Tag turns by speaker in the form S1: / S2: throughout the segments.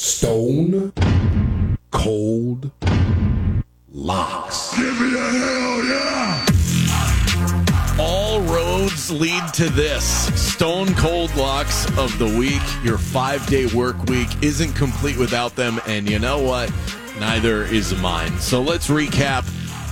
S1: Stone Cold Locks.
S2: Give me a hell yeah!
S3: All roads lead to this. Stone Cold Locks of the Week. Your five day work week isn't complete without them. And you know what? Neither is mine. So let's recap.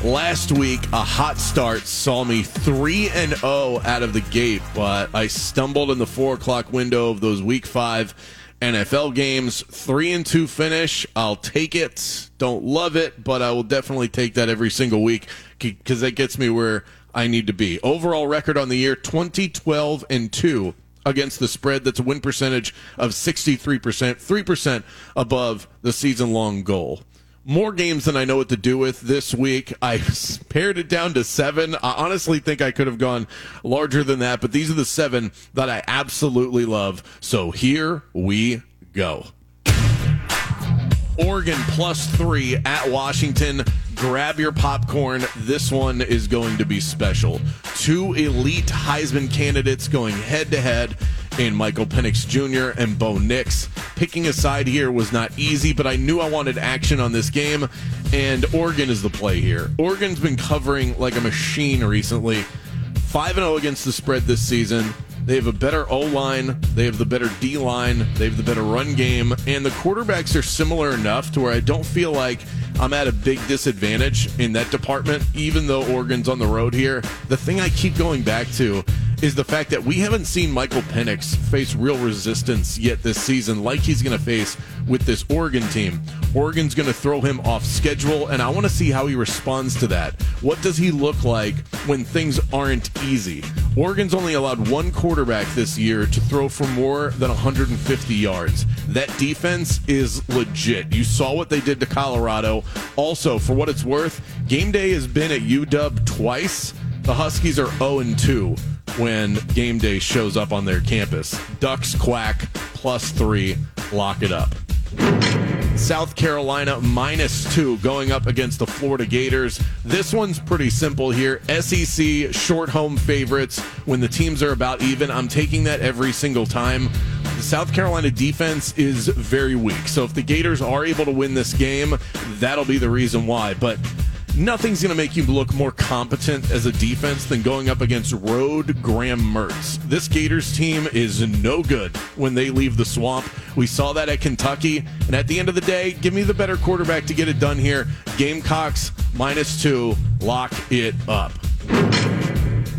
S3: Last week, a hot start saw me 3 and 0 out of the gate, but I stumbled in the 4 o'clock window of those week 5 NFL games. 3 and 2 finish. I'll take it. Don't love it, but I will definitely take that every single week because that gets me where I need to be. Overall record on the year 2012 and 2 against the spread. That's a win percentage of 63%, 3% above the season long goal more games than I know what to do with this week. I pared it down to seven. I honestly think I could have gone larger than that, but these are the seven that I absolutely love. So here we go. Oregon plus three at Washington. Grab your popcorn. This one is going to be special. Two elite Heisman candidates going head to head in Michael Penix Jr. and Bo Nix. Picking a side here was not easy, but I knew I wanted action on this game, and Oregon is the play here. Oregon's been covering like a machine recently. 5 0 against the spread this season. They have a better O line. They have the better D line. They have the better run game. And the quarterbacks are similar enough to where I don't feel like I'm at a big disadvantage in that department, even though Oregon's on the road here. The thing I keep going back to is the fact that we haven't seen Michael Penix face real resistance yet this season, like he's going to face with this Oregon team. Oregon's going to throw him off schedule, and I want to see how he responds to that. What does he look like when things aren't easy? Oregon's only allowed one quarterback this year to throw for more than 150 yards. That defense is legit. You saw what they did to Colorado. Also, for what it's worth, game day has been at UW twice. The Huskies are 0 2 when game day shows up on their campus. Ducks quack plus three, lock it up. South Carolina minus two going up against the Florida Gators. This one's pretty simple here. SEC short home favorites when the teams are about even. I'm taking that every single time. The South Carolina defense is very weak. So if the Gators are able to win this game, that'll be the reason why. But nothing's going to make you look more competent as a defense than going up against road Graham Mertz. This Gators team is no good when they leave the swamp. We saw that at Kentucky. And at the end of the day, give me the better quarterback to get it done here. Gamecocks minus two. Lock it up.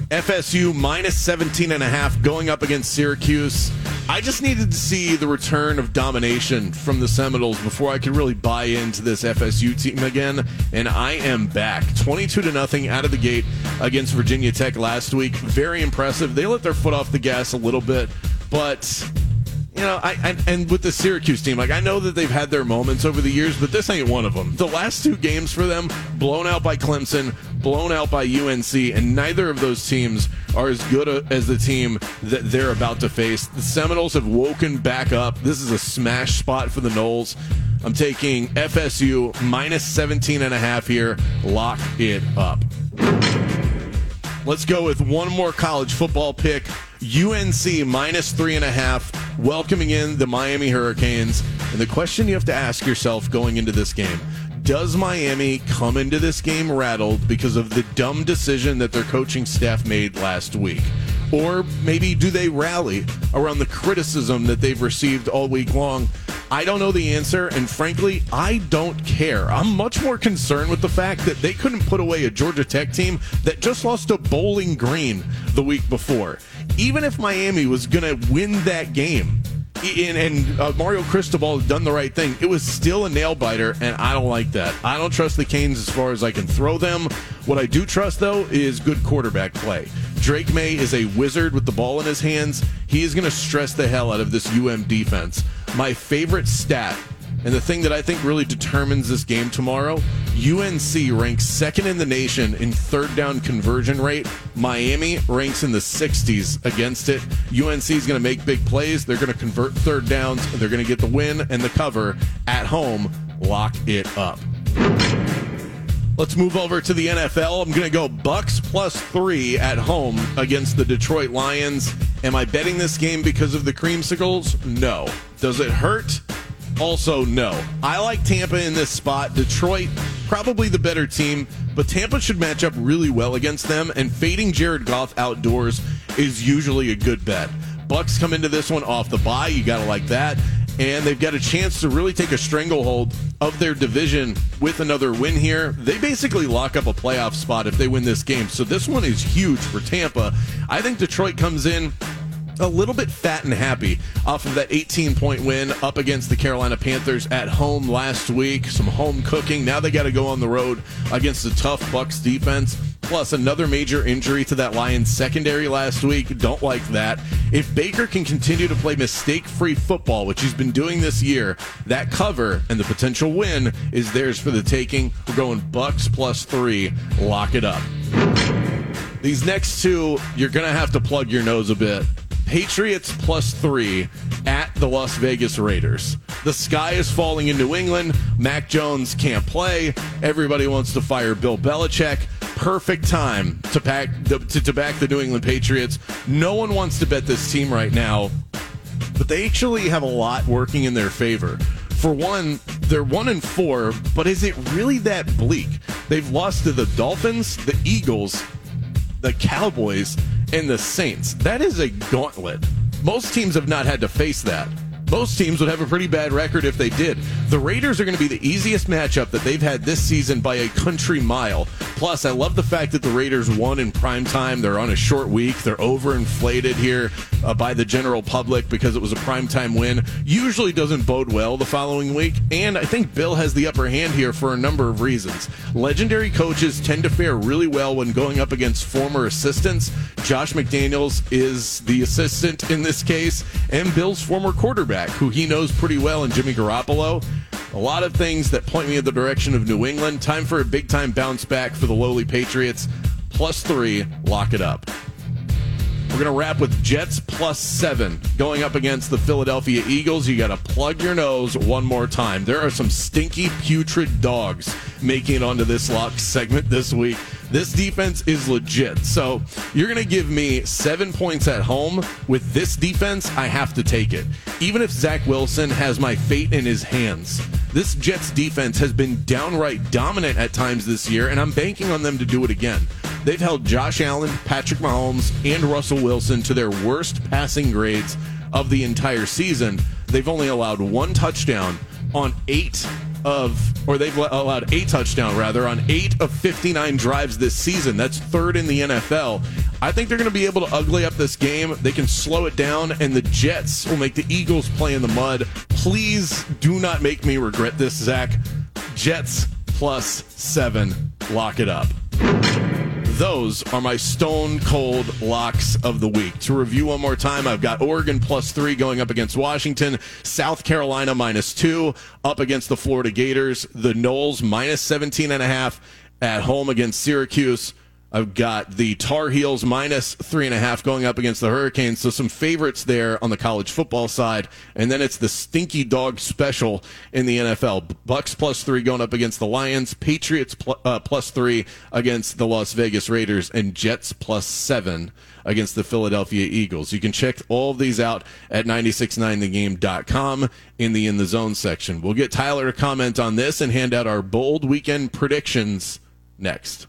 S3: FSU minus 17 and a half going up against Syracuse. I just needed to see the return of domination from the Seminoles before I could really buy into this FSU team again. And I am back. 22 to nothing out of the gate against Virginia Tech last week. Very impressive. They let their foot off the gas a little bit, but you know, I, and with the Syracuse team, like I know that they've had their moments over the years, but this ain't one of them. The last two games for them, blown out by Clemson, blown out by UNC, and neither of those teams are as good a, as the team that they're about to face. The Seminoles have woken back up. This is a smash spot for the Noles. I'm taking FSU minus 17 and a half here. Lock it up. Let's go with one more college football pick. UNC minus three and a half, welcoming in the Miami Hurricanes. And the question you have to ask yourself going into this game does Miami come into this game rattled because of the dumb decision that their coaching staff made last week? Or maybe do they rally around the criticism that they've received all week long? I don't know the answer, and frankly, I don't care. I'm much more concerned with the fact that they couldn't put away a Georgia Tech team that just lost to Bowling Green the week before. Even if Miami was going to win that game, and, and uh, Mario Cristobal had done the right thing. It was still a nail biter, and I don't like that. I don't trust the Canes as far as I can throw them. What I do trust, though, is good quarterback play. Drake Maye is a wizard with the ball in his hands. He is going to stress the hell out of this UM defense. My favorite stat and the thing that I think really determines this game tomorrow, UNC ranks second in the nation in third down conversion rate. Miami ranks in the 60s against it. UNC is going to make big plays. They're going to convert third downs. They're going to get the win and the cover at home. Lock it up. Let's move over to the NFL. I'm going to go Bucks plus three at home against the Detroit Lions. Am I betting this game because of the creamsicles? No. Does it hurt? Also, no. I like Tampa in this spot. Detroit, probably the better team, but Tampa should match up really well against them, and fading Jared Goff outdoors is usually a good bet. Bucks come into this one off the bye. You got to like that. And they've got a chance to really take a stranglehold of their division with another win here. They basically lock up a playoff spot if they win this game. So this one is huge for Tampa. I think Detroit comes in a little bit fat and happy off of that 18 point win up against the Carolina Panthers at home last week. Some home cooking. Now they got to go on the road against the tough Bucks defense. Plus another major injury to that Lions secondary last week. Don't like that. If Baker can continue to play mistake free football, which he's been doing this year, that cover and the potential win is theirs for the taking. We're going Bucks plus three. Lock it up. These next two, you're going to have to plug your nose a bit. Patriots plus three at the Las Vegas Raiders. The sky is falling in New England. Mac Jones can't play. Everybody wants to fire Bill Belichick. Perfect time to pack to, to back the New England Patriots. No one wants to bet this team right now, but they actually have a lot working in their favor. For one, they're one and four, but is it really that bleak? They've lost to the Dolphins, the Eagles, the Cowboys, and the Saints. That is a gauntlet. Most teams have not had to face that. Most teams would have a pretty bad record if they did. The Raiders are going to be the easiest matchup that they've had this season by a country mile. Plus, I love the fact that the Raiders won in prime time. They're on a short week. They're overinflated here uh, by the general public because it was a primetime win. Usually doesn't bode well the following week. And I think Bill has the upper hand here for a number of reasons. Legendary coaches tend to fare really well when going up against former assistants. Josh McDaniels is the assistant in this case, and Bill's former quarterback, who he knows pretty well, and Jimmy Garoppolo. A lot of things that point me in the direction of New England. Time for a big time bounce back for the lowly Patriots. Plus three, lock it up. We're going to wrap with Jets plus seven going up against the Philadelphia Eagles. You got to plug your nose one more time. There are some stinky, putrid dogs making it onto this lock segment this week. This defense is legit. So you're going to give me seven points at home. With this defense, I have to take it. Even if Zach Wilson has my fate in his hands. This Jets defense has been downright dominant at times this year, and I'm banking on them to do it again. They've held Josh Allen, Patrick Mahomes, and Russell Wilson to their worst passing grades of the entire season. They've only allowed one touchdown on eight of, or they've allowed a touchdown rather on eight of 59 drives this season. That's third in the NFL. I think they're going to be able to ugly up this game. They can slow it down, and the Jets will make the Eagles play in the mud. Please do not make me regret this, Zach. Jets plus seven. Lock it up. Those are my stone cold locks of the week. To review one more time, I've got Oregon plus three going up against Washington, South Carolina minus two up against the Florida Gators, the Noles minus 17 and a half at home against Syracuse. I've got the Tar Heels minus three and a half going up against the Hurricanes. So some favorites there on the college football side. And then it's the stinky dog special in the NFL. Bucks plus three going up against the Lions, Patriots pl- uh, plus three against the Las Vegas Raiders, and Jets plus seven against the Philadelphia Eagles. You can check all these out at 969thegame.com in the In the Zone section. We'll get Tyler to comment on this and hand out our bold weekend predictions next.